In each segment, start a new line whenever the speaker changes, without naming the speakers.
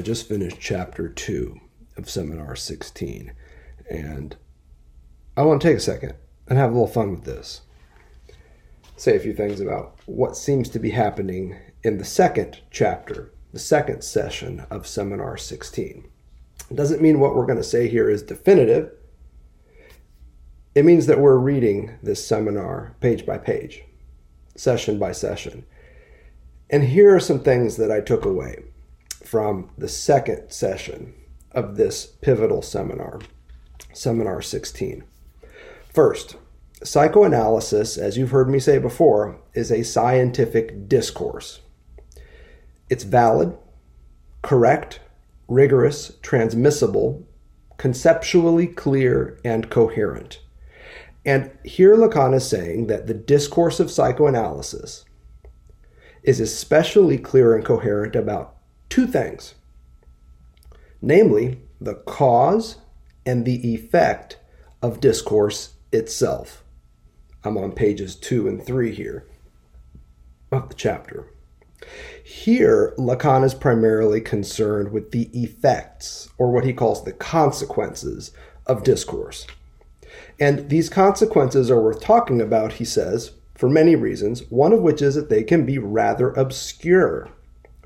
I just finished chapter two of seminar 16, and I want to take a second and have a little fun with this. Say a few things about what seems to be happening in the second chapter, the second session of seminar 16. It doesn't mean what we're going to say here is definitive. It means that we're reading this seminar page by page, session by session. And here are some things that I took away from the second session of this pivotal seminar, Seminar 16. First, psychoanalysis, as you've heard me say before, is a scientific discourse. It's valid, correct, rigorous, transmissible, conceptually clear, and coherent. And here Lacan is saying that the discourse of psychoanalysis is especially clear and coherent about two things namely, the cause and the effect of discourse itself. I'm on pages two and three here of the chapter. Here, Lacan is primarily concerned with the effects, or what he calls the consequences, of discourse. And these consequences are worth talking about, he says, for many reasons, one of which is that they can be rather obscure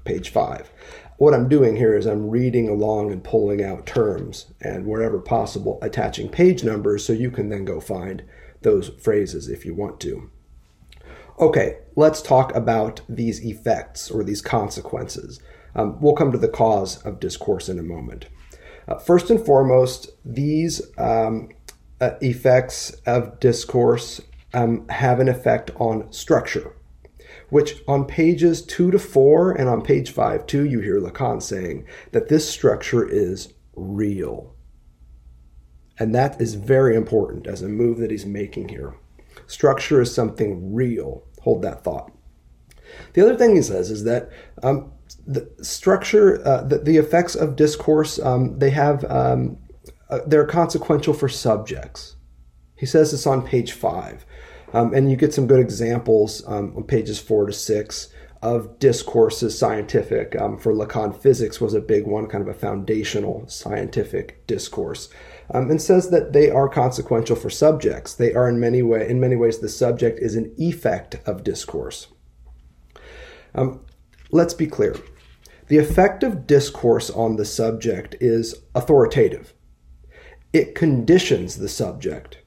page five. What I'm doing here is I'm reading along and pulling out terms and wherever possible attaching page numbers so you can then go find those phrases if you want to. Okay, let's talk about these effects or these consequences. Um, we'll come to the cause of discourse in a moment. Uh, first and foremost, these um, uh, effects of discourse um, have an effect on structure which on pages two to four and on page five, too, you hear Lacan saying that this structure is real. And that is very important as a move that he's making here. Structure is something real. Hold that thought. The other thing he says is that um, the structure, uh, the, the, effects of discourse, um, they have, um, uh, they're consequential for subjects. He says this on page five. Um, and you get some good examples um, on pages four to six of discourses scientific. Um, for Lacan, physics was a big one, kind of a foundational scientific discourse. Um, and says that they are consequential for subjects. They are in many way, in many ways, the subject is an effect of discourse. Um, let's be clear. The effect of discourse on the subject is authoritative. It conditions the subject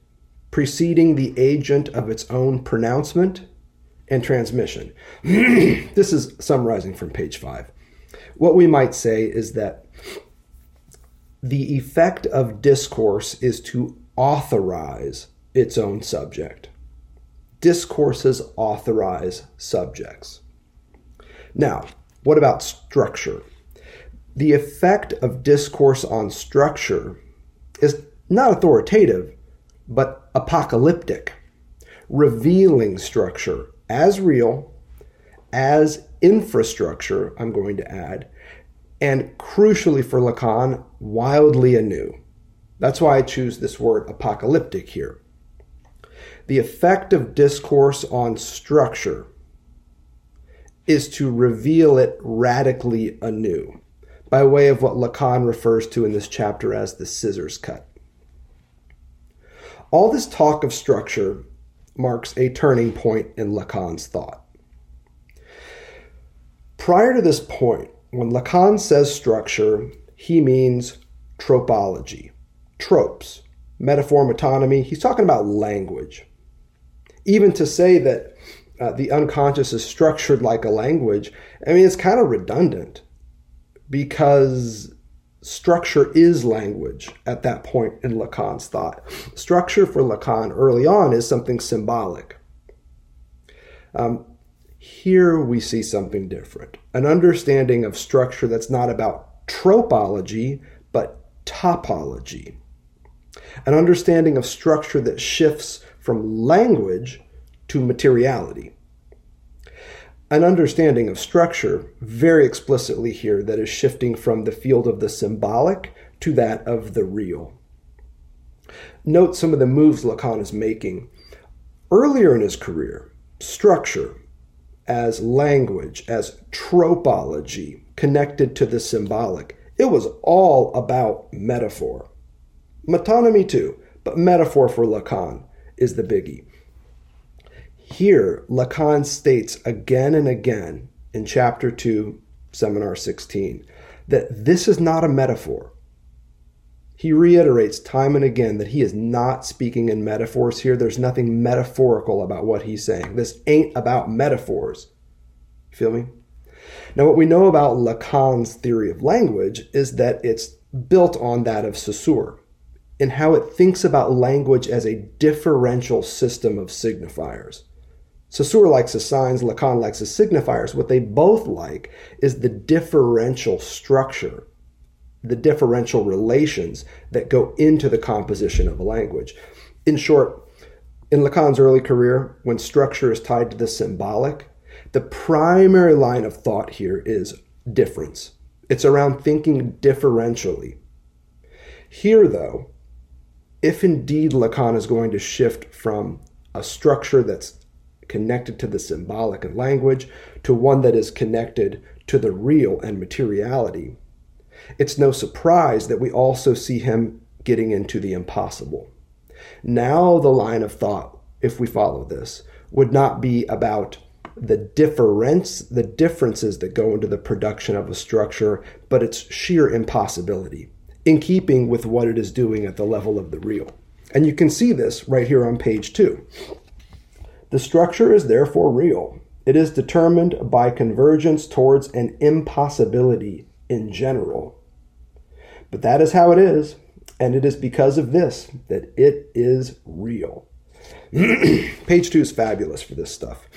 preceding the agent of its own pronouncement and transmission. this is summarizing from page five. What we might say is that the effect of discourse is to authorize its own subject. Discourses authorize subjects. Now, what about structure? The effect of discourse on structure is not authoritative, but apocalyptic, revealing structure as real, as infrastructure, I'm going to add, and crucially for Lacan, wildly anew. That's why I choose this word apocalyptic here. The effect of discourse on structure is to reveal it radically anew, by way of what Lacan refers to in this chapter as the scissors cut. All this talk of structure marks a turning point in Lacan's thought. Prior to this point, when Lacan says structure, he means tropology, tropes, metaphor metonymy. He's talking about language. Even to say that uh, the unconscious is structured like a language, I mean, it's kind of redundant because structure is language at that point in Lacan's thought. Structure for Lacan early on is something symbolic. Um, Here we see something different an understanding of structure that's not about tropology, but topology. An understanding of structure that shifts from language to materiality. An understanding of structure, very explicitly here, that is shifting from the field of the symbolic to that of the real. Note some of the moves Lacan is making. Earlier in his career, structure as language, as tropology connected to the symbolic, it was all about metaphor. Metonymy too, but metaphor for Lacan is the biggie. Here, Lacan states again and again in chapter 2, seminar 16, that this is not a metaphor. He reiterates time and again that he is not speaking in metaphors here. There's nothing metaphorical about what he's saying. This ain't about metaphors. Feel me? Now, what we know about Lacan's theory of language is that it's built on that of Saussure in how it thinks about language as a differential system of signifiers. Saussure likes the signs, Lacan likes the signifiers. What they both like is the differential structure the differential relations that go into the composition of a language. In short, in Lacan's early career, when structure is tied to the symbolic, the primary line of thought here is difference. It's around thinking differentially. Here, though, if indeed Lacan is going to shift from a structure that's connected to the symbolic and language to one that is connected to the real and materiality, it's no surprise that we also see him getting into the impossible. Now, the line of thought, if we follow this, would not be about the difference, the differences that go into the production of a structure, but its sheer impossibility, in keeping with what it is doing at the level of the real. And you can see this right here on page two. The structure is therefore real. It is determined by convergence towards an impossibility in general. But that is how it is, and it is because of this that it is real. Page two is fabulous for this stuff.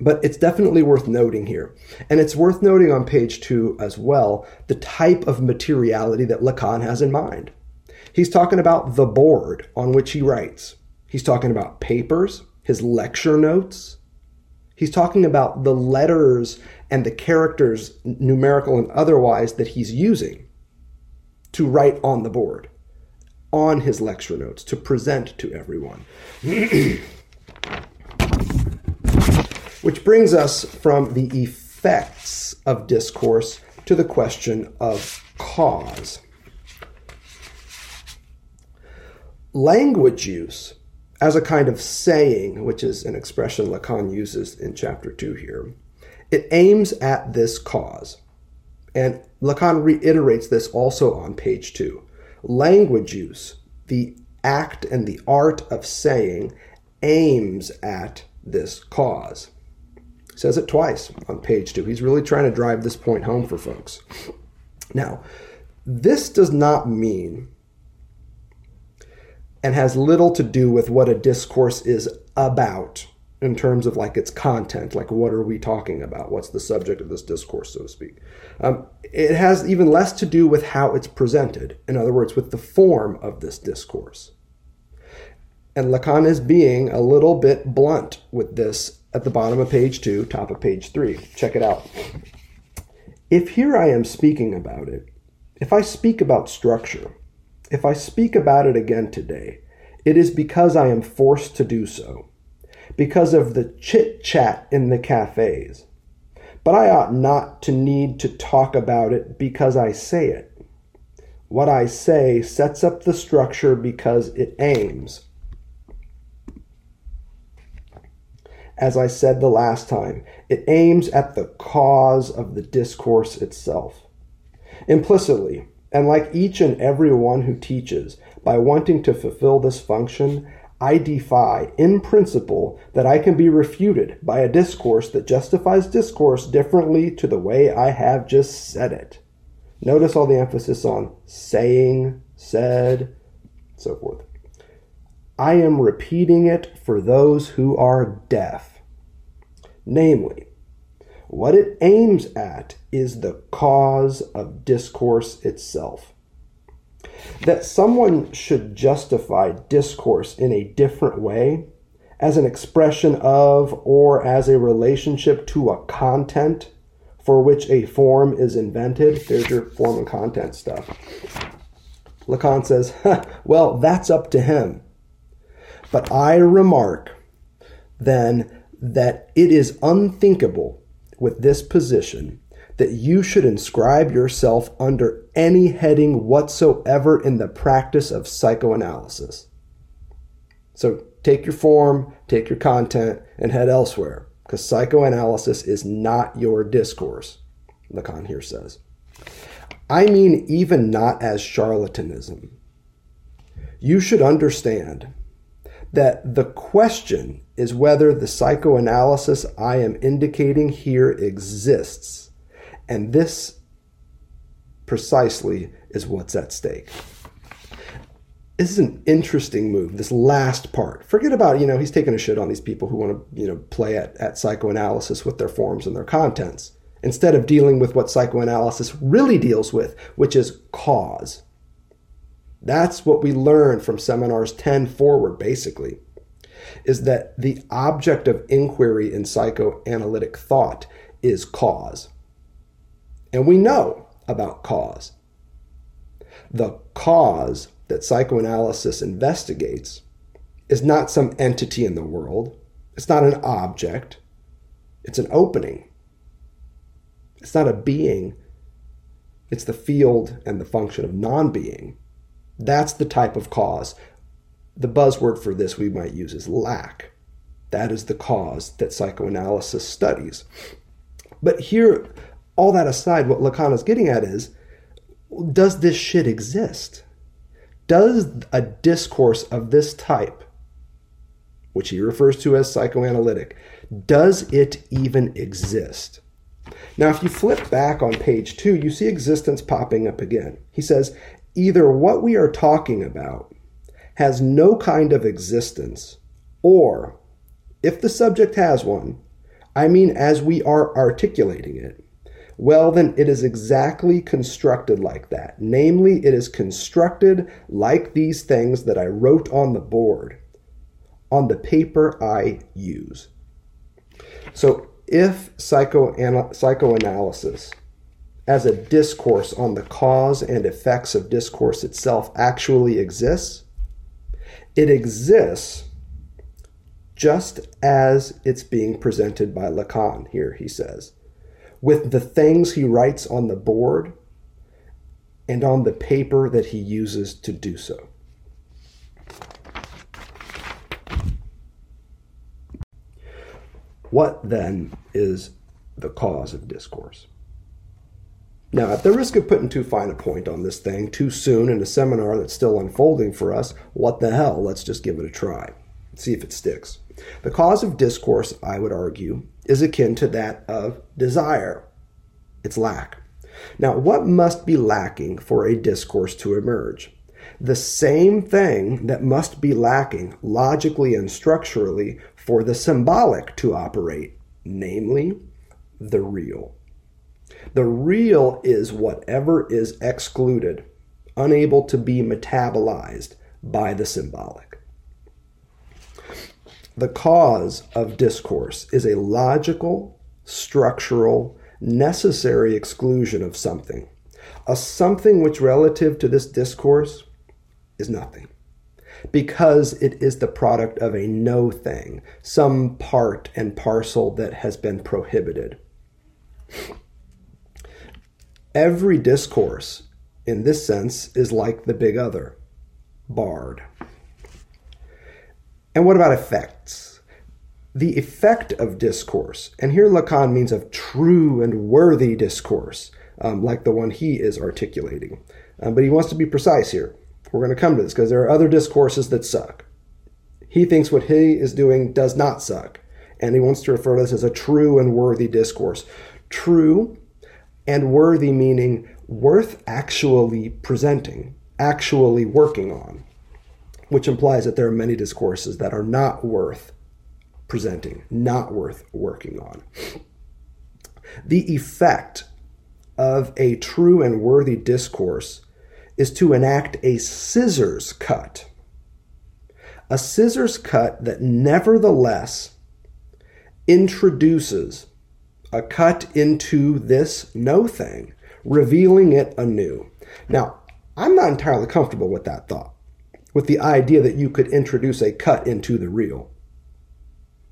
But it's definitely worth noting here. And it's worth noting on page two as well the type of materiality that Lacan has in mind. He's talking about the board on which he writes, he's talking about papers, his lecture notes. He's talking about the letters and the characters, numerical and otherwise, that he's using to write on the board, on his lecture notes, to present to everyone. Which brings us from the effects of discourse to the question of cause. Language use as a kind of saying, which is an expression Lacan uses in chapter 2 here, it aims at this cause. And Lacan reiterates this also on page two. Language use, the act and the art of saying, aims at this cause. He says it twice on page two. He's really trying to drive this point home for folks. Now, this does not mean and has little to do with what a discourse is about in terms of like its content, like what are we talking about? What's the subject of this discourse, so to speak? Um, it has even less to do with how it's presented. In other words, with the form of this discourse. And Lacan is being a little bit blunt with this at the bottom of page two, top of page three. Check it out. If here I am speaking about it, if I speak about structure, if I speak about it again today, it is because I am forced to do so because of the chit chat in the cafes. But I ought not to need to talk about it because I say it. What I say sets up the structure because it aims. As I said the last time, it aims at the cause of the discourse itself. Implicitly, and like each and every one who teaches, by wanting to fulfill this function, I defy, in principle, that I can be refuted by a discourse that justifies discourse differently to the way I have just said it. Notice all the emphasis on saying, said, so forth. I am repeating it for those who are deaf. Namely, what it aims at is the cause of discourse itself. That someone should justify discourse in a different way as an expression of or as a relationship to a content for which a form is invented. There's your form and content stuff. Lacan says, well, that's up to him. But I remark then that it is unthinkable with this position that you should inscribe yourself under any heading whatsoever in the practice of psychoanalysis. So take your form, take your content, and head elsewhere, because psychoanalysis is not your discourse, Lacan here says. I mean, even not as charlatanism. You should understand that the question is whether the psychoanalysis I am indicating here exists. And this precisely is what's at stake. This is an interesting move, this last part. Forget about, you know, he's taking a shit on these people who want to, you know, play at, at psychoanalysis with their forms and their contents, instead of dealing with what psychoanalysis really deals with, which is cause. That's what we learn from seminars 10 forward, basically is that the object of inquiry in psychoanalytic thought is cause. And we know about cause. The cause that psychoanalysis investigates is not some entity in the world, it's not an object, it's an opening. It's not a being, it's the field and the function of non being. That's the type of cause the buzzword for this we might use is lack. That is the cause that psychoanalysis studies. But here, all that aside, what Lacan is getting at is does this shit exist? Does a discourse of this type, which he refers to as psychoanalytic, does it even exist? Now, if you flip back on page two, you see existence popping up again. He says, either what we are talking about has no kind of existence, or, if the subject has one, I mean as we are articulating it, well, then it is exactly constructed like that. Namely, it is constructed like these things that I wrote on the board, on the paper I use. So, if psychoanal- psychoanalysis as a discourse on the cause and effects of discourse itself actually exists, it exists just as it's being presented by Lacan here, he says, with the things he writes on the board and on the paper that he uses to do so. What then is the cause of discourse? Now, at the risk of putting too fine a point on this thing too soon in a seminar that's still unfolding for us, what the hell? Let's just give it a try. See if it sticks. The cause of discourse, I would argue, is akin to that of desire. It's lack. Now, what must be lacking for a discourse to emerge? The same thing that must be lacking logically and structurally for the symbolic to operate, namely the real. The real is whatever is excluded, unable to be metabolized by the symbolic. The cause of discourse is a logical, structural, necessary exclusion of something, a something which, relative to this discourse, is nothing because it is the product of a no thing, some part and parcel that has been prohibited. Every discourse, in this sense, is like the big other, barred. And what about effects? The effect of discourse, and here Lacan means of true and worthy discourse, um, like the one he is articulating. Um, but he wants to be precise here. We're going to come to this because there are other discourses that suck. He thinks what he is doing does not suck, and he wants to refer to this as a true and worthy discourse. True and worthy meaning worth actually presenting, actually working on, which implies that there are many discourses that are not worth presenting, not worth working on. The effect of a true and worthy discourse is to enact a scissors cut. A scissors cut that nevertheless introduces a cut into this no thing, revealing it anew. Now, I'm not entirely comfortable with that thought, with the idea that you could introduce a cut into the real.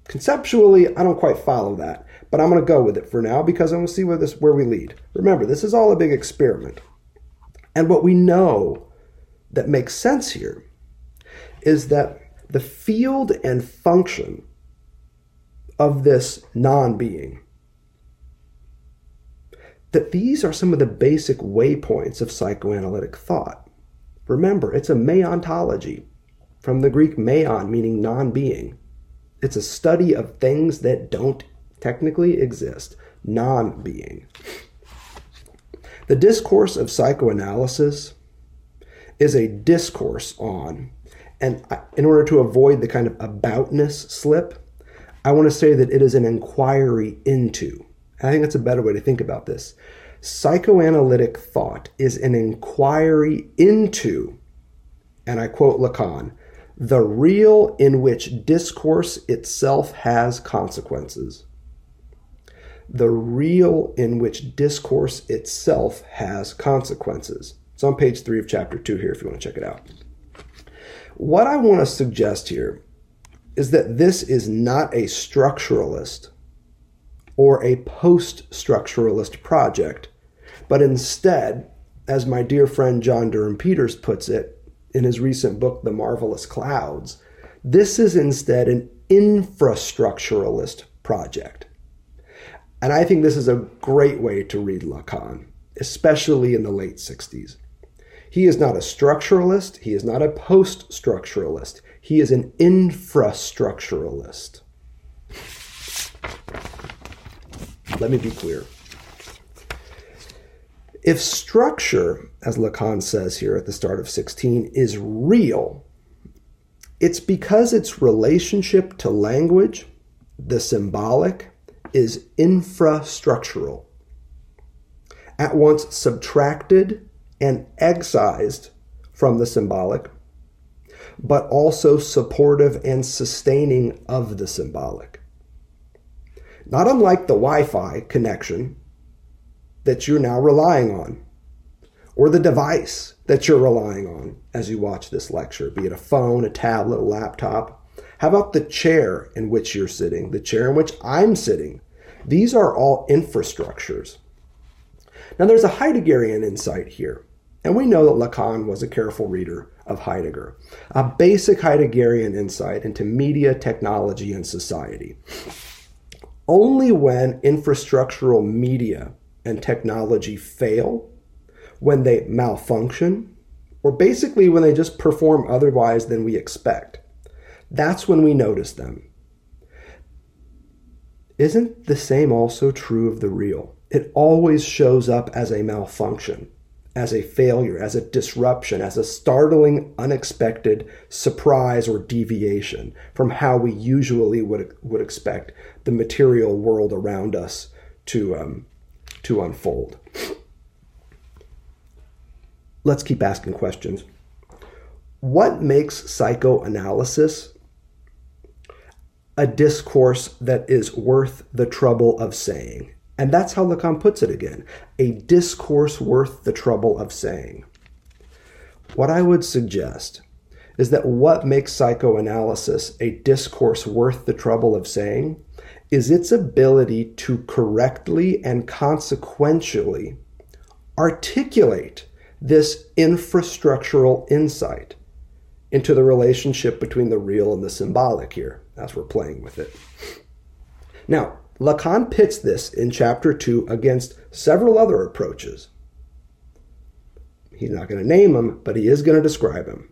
Conceptually, I don't quite follow that, but I'm going to go with it for now because I want to see where this where we lead. Remember, this is all a big experiment. And what we know that makes sense here is that the field and function of this non-being that these are some of the basic waypoints of psychoanalytic thought. Remember, it's a meontology from the Greek meon, meaning non being. It's a study of things that don't technically exist, non being. The discourse of psychoanalysis is a discourse on, and in order to avoid the kind of aboutness slip, I want to say that it is an inquiry into. I think that's a better way to think about this. Psychoanalytic thought is an inquiry into, and I quote Lacan, the real in which discourse itself has consequences. The real in which discourse itself has consequences. It's on page three of chapter two here if you want to check it out. What I want to suggest here is that this is not a structuralist or a post structuralist project, but instead, as my dear friend John Durham Peters puts it in his recent book, The Marvelous Clouds, this is instead an infrastructuralist project. And I think this is a great way to read Lacan, especially in the late 60s. He is not a structuralist, he is not a post structuralist, he is an infrastructuralist. Let me be clear. If structure, as Lacan says here at the start of 16, is real, it's because its relationship to language, the symbolic, is infrastructural. At once subtracted and excised from the symbolic, but also supportive and sustaining of the symbolic. Not unlike the Wi Fi connection that you're now relying on, or the device that you're relying on as you watch this lecture, be it a phone, a tablet, a laptop. How about the chair in which you're sitting, the chair in which I'm sitting? These are all infrastructures. Now, there's a Heideggerian insight here, and we know that Lacan was a careful reader of Heidegger, a basic Heideggerian insight into media, technology, and society. Only when infrastructural media and technology fail, when they malfunction, or basically when they just perform otherwise than we expect, that's when we notice them. Isn't the same also true of the real? It always shows up as a malfunction as a failure, as a disruption, as a startling, unexpected surprise or deviation from how we usually would, would expect the material world around us to, um, to unfold. Let's keep asking questions. What makes psychoanalysis a discourse that is worth the trouble of saying? And that's how Lacan puts it again a discourse worth the trouble of saying. What I would suggest is that what makes psychoanalysis a discourse worth the trouble of saying is its ability to correctly and consequentially articulate this infrastructural insight into the relationship between the real and the symbolic here as we're playing with it. Now, Lacan pits this in chapter 2 against several other approaches. He's not going to name them, but he is going to describe them.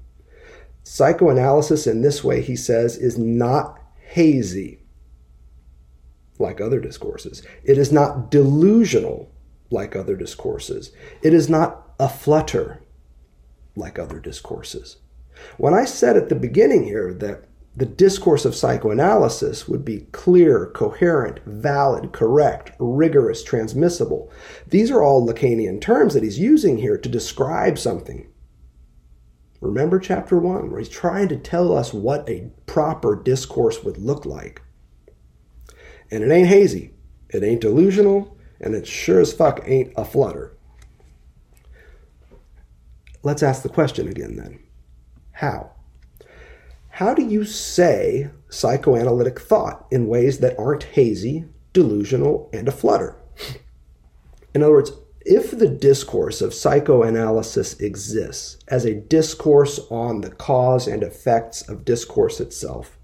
Psychoanalysis, in this way, he says, is not hazy like other discourses. It is not delusional like other discourses. It is not a flutter like other discourses. When I said at the beginning here that the discourse of psychoanalysis would be clear, coherent, valid, correct, rigorous, transmissible. These are all Lacanian terms that he's using here to describe something. Remember chapter one, where he's trying to tell us what a proper discourse would look like. And it ain't hazy, it ain't delusional, and it sure as fuck ain't a flutter. Let's ask the question again then. How? How do you say psychoanalytic thought in ways that aren't hazy, delusional, and a flutter? In other words, if the discourse of psychoanalysis exists as a discourse on the cause and effects of discourse itself,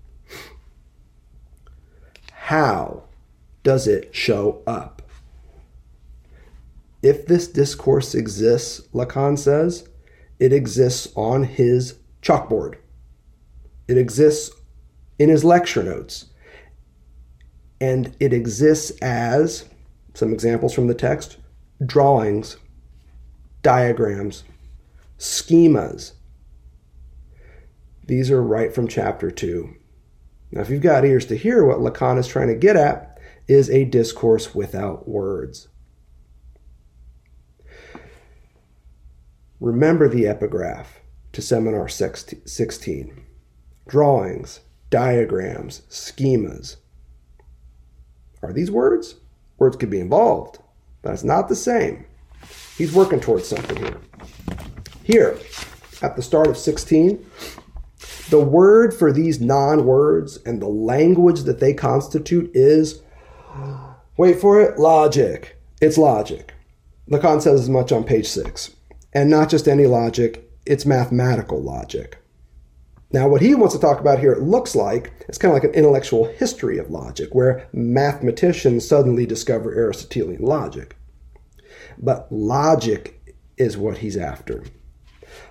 how does it show up? If this discourse exists, Lacan says, it exists on his chalkboard. It exists in his lecture notes. And it exists as, some examples from the text, drawings, diagrams, schemas. These are right from chapter 2. Now, if you've got ears to hear, what Lacan is trying to get at is a discourse without words. Remember the epigraph to Seminar 16 drawings, diagrams, schemas. Are these words? Words could be involved, but it's not the same. He's working towards something here. Here, at the start of 16, the word for these non words and the language that they constitute is, wait for it, logic. It's logic. Lacan says as much on page 6. And not just any logic, it's mathematical logic. Now, what he wants to talk about here, it looks like it's kind of like an intellectual history of logic, where mathematicians suddenly discover Aristotelian logic. But logic is what he's after.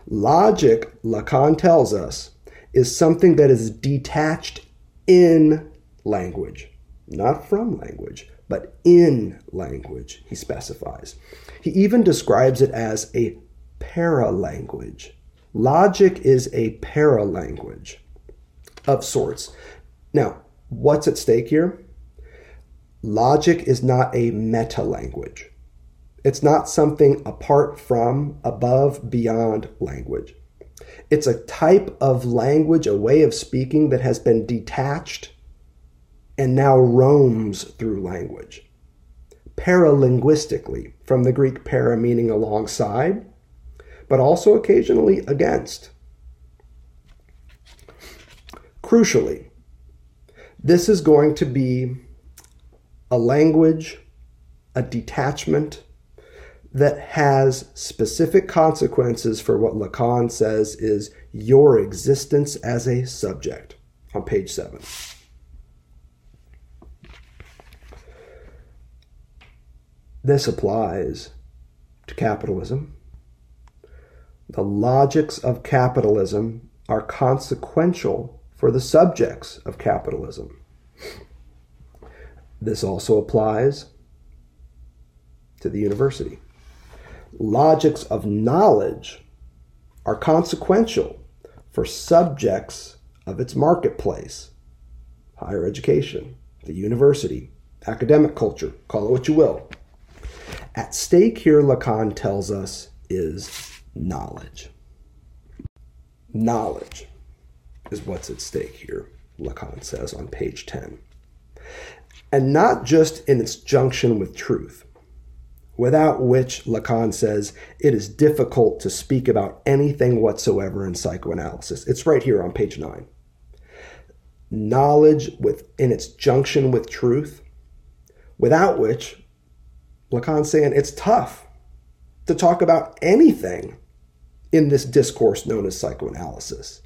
Logic, Lacan tells us, is something that is detached in language, not from language, but in language, he specifies. He even describes it as a paralanguage. Logic is a paralanguage of sorts. Now, what's at stake here? Logic is not a meta language. It's not something apart from, above, beyond language. It's a type of language, a way of speaking that has been detached and now roams through language. Paralinguistically, from the Greek para meaning alongside, but also occasionally against. Crucially, this is going to be a language, a detachment that has specific consequences for what Lacan says is your existence as a subject on page 7. This applies to capitalism, the logics of capitalism are consequential for the subjects of capitalism. This also applies to the university. Logics of knowledge are consequential for subjects of its marketplace higher education, the university, academic culture, call it what you will. At stake here, Lacan tells us, is knowledge. Knowledge is what's at stake here, Lacan says on page 10. And not just in its junction with truth, without which, Lacan says, it is difficult to speak about anything whatsoever in psychoanalysis. It's right here on page 9. Knowledge with, in its junction with truth, without which, Lacan's saying it's tough to talk about anything in this discourse known as psychoanalysis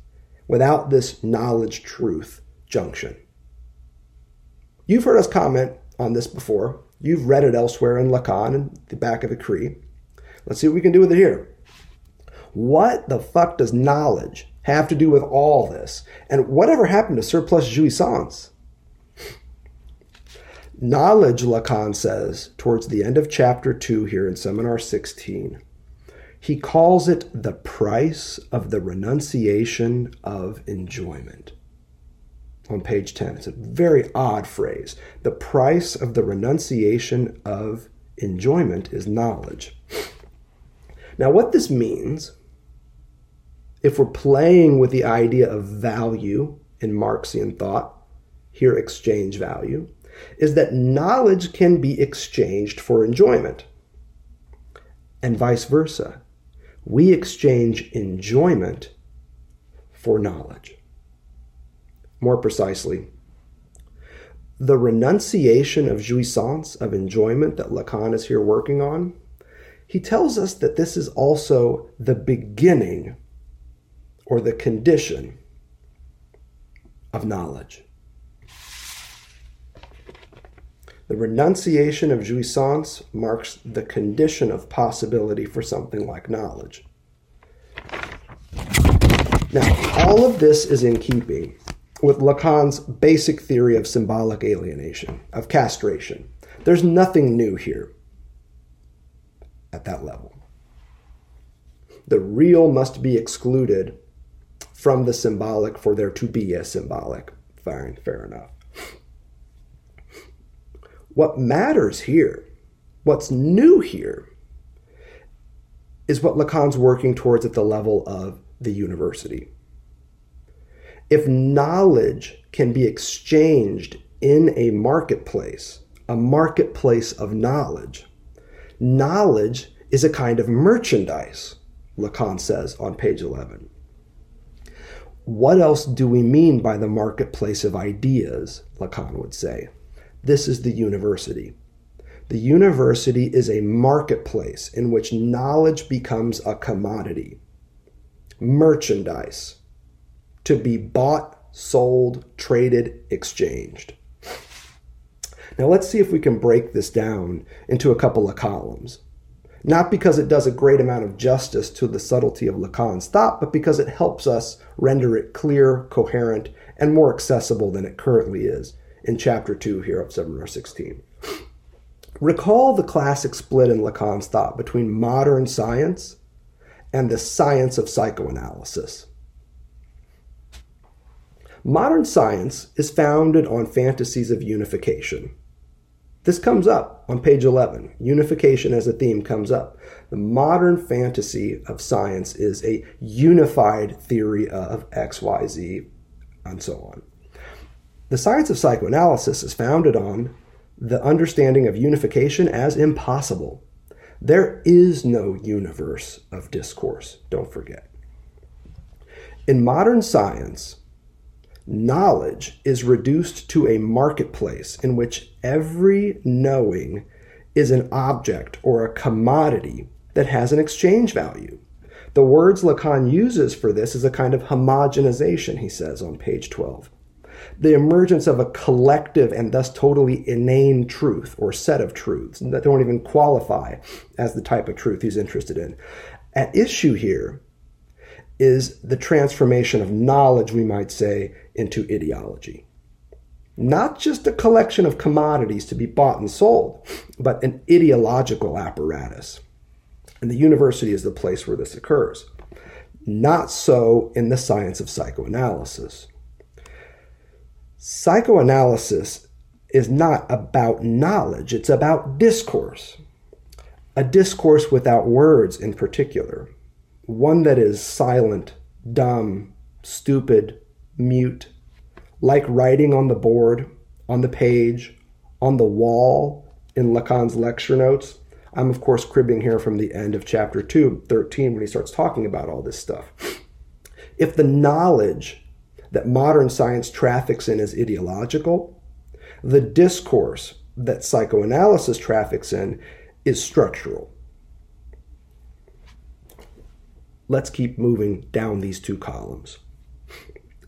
without this knowledge truth junction. You've heard us comment on this before. You've read it elsewhere in Lacan and the back of the Écrits. Let's see what we can do with it here. What the fuck does knowledge have to do with all this? And whatever happened to surplus jouissance? Knowledge, Lacan says, towards the end of chapter 2 here in Seminar 16, he calls it the price of the renunciation of enjoyment. On page 10. It's a very odd phrase. The price of the renunciation of enjoyment is knowledge. Now, what this means, if we're playing with the idea of value in Marxian thought, here exchange value, is that knowledge can be exchanged for enjoyment, and vice versa. We exchange enjoyment for knowledge. More precisely, the renunciation of jouissance, of enjoyment that Lacan is here working on, he tells us that this is also the beginning or the condition of knowledge. The renunciation of jouissance marks the condition of possibility for something like knowledge. Now, all of this is in keeping with Lacan's basic theory of symbolic alienation, of castration. There's nothing new here at that level. The real must be excluded from the symbolic for there to be a symbolic. Fine, fair enough. What matters here, what's new here, is what Lacan's working towards at the level of the university. If knowledge can be exchanged in a marketplace, a marketplace of knowledge, knowledge is a kind of merchandise, Lacan says on page 11. What else do we mean by the marketplace of ideas? Lacan would say. This is the university. The university is a marketplace in which knowledge becomes a commodity, merchandise, to be bought, sold, traded, exchanged. Now let's see if we can break this down into a couple of columns. Not because it does a great amount of justice to the subtlety of Lacan's thought, but because it helps us render it clear, coherent, and more accessible than it currently is in chapter 2 here of Seminar 16. Recall the classic split in Lacan's thought between modern science and the science of psychoanalysis. Modern science is founded on fantasies of unification. This comes up on page 11. Unification as a theme comes up. The modern fantasy of science is a unified theory of X, Y, Z, and so on. The science of psychoanalysis is founded on the understanding of unification as impossible. There is no universe of discourse, don't forget. In modern science, knowledge is reduced to a marketplace in which every knowing is an object or a commodity that has an exchange value. The words Lacan uses for this is a kind of homogenization, he says on page 12 the emergence of a collective and thus totally inane truth or set of truths that don't even qualify as the type of truth he's interested in. At issue here is the transformation of knowledge, we might say, into ideology. Not just a collection of commodities to be bought and sold, but an ideological apparatus. And the university is the place where this occurs. Not so in the science of psychoanalysis. Psychoanalysis is not about knowledge, it's about discourse. A discourse without words in particular. One that is silent, dumb, stupid, mute, like writing on the board, on the page, on the wall in Lacan's lecture notes. I'm, of course, cribbing here from the end of chapter 2, 13, when he starts talking about all this stuff. If the knowledge that modern science traffics in is ideological, the discourse that psychoanalysis traffics in is structural. Let's keep moving down these two columns.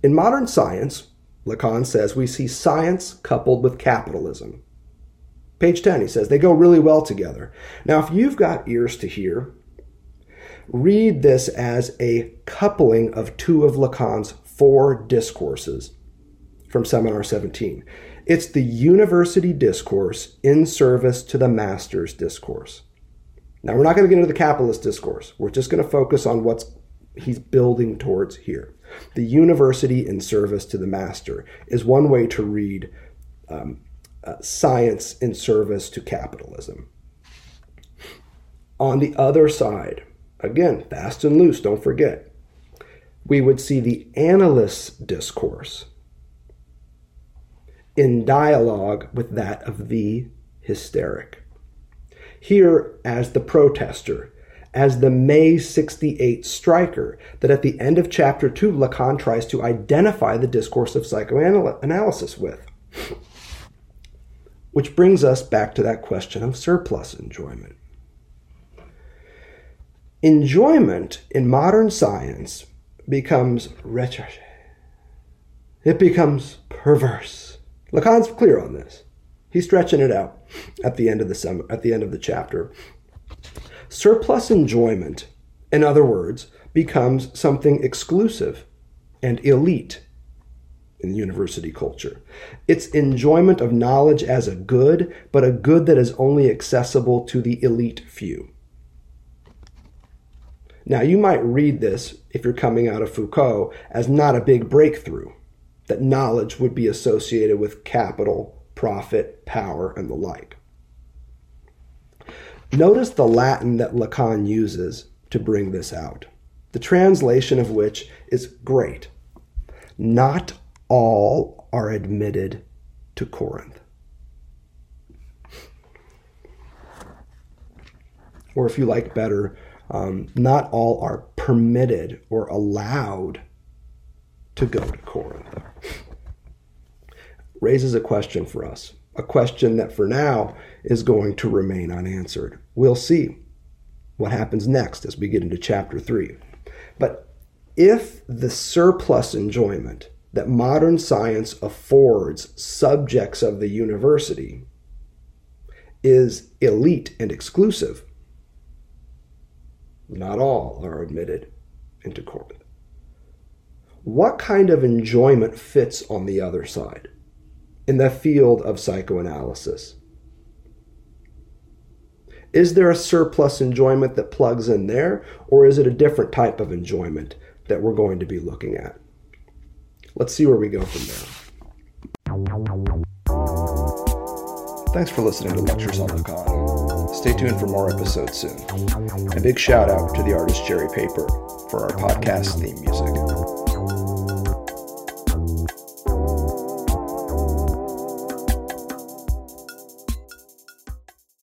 In modern science, Lacan says we see science coupled with capitalism. Page 10, he says they go really well together. Now, if you've got ears to hear, read this as a coupling of two of Lacan's four discourses from Seminar 17. It's the university discourse in service to the master's discourse. Now, we're not going to get into the capitalist discourse. We're just going to focus on what's he's building towards here. The university in service to the master is one way to read um, uh, science in service to capitalism. On the other side, again, fast and loose, don't forget, we would see the analyst's discourse in dialogue with that of the hysteric. Here, as the protester, as the May 68 striker, that at the end of chapter 2, Lacan tries to identify the discourse of psychoanalysis with. Which brings us back to that question of surplus enjoyment. Enjoyment in modern science becomes recherche. It becomes perverse. Lacan's clear on this. He's stretching it out at the end of the sem- at the end of the chapter. Surplus enjoyment, in other words, becomes something exclusive and elite in university culture. It's enjoyment of knowledge as a good, but a good that is only accessible to the elite few. Now, you might read this, if you're coming out of Foucault, as not a big breakthrough, that knowledge would be associated with capital, profit, power, and the like. Notice the Latin that Lacan uses to bring this out, the translation of which is great. Not all are admitted to Corinth. Or if you like better, um, not all are permitted or allowed to go to Corinth. Raises a question for us, a question that for now is going to remain unanswered. We'll see what happens next as we get into chapter 3. But if the surplus enjoyment that modern science affords subjects of the university is elite and exclusive. Not all are admitted into Corinth. What kind of enjoyment fits on the other side in the field of psychoanalysis? Is there a surplus enjoyment that plugs in there, or is it a different type of enjoyment that we're going to be looking at? Let's see where we go from there. Thanks for listening to Lectures on Lacan. Stay tuned for more episodes soon. A big shout out to the artist Jerry Paper for our podcast theme music.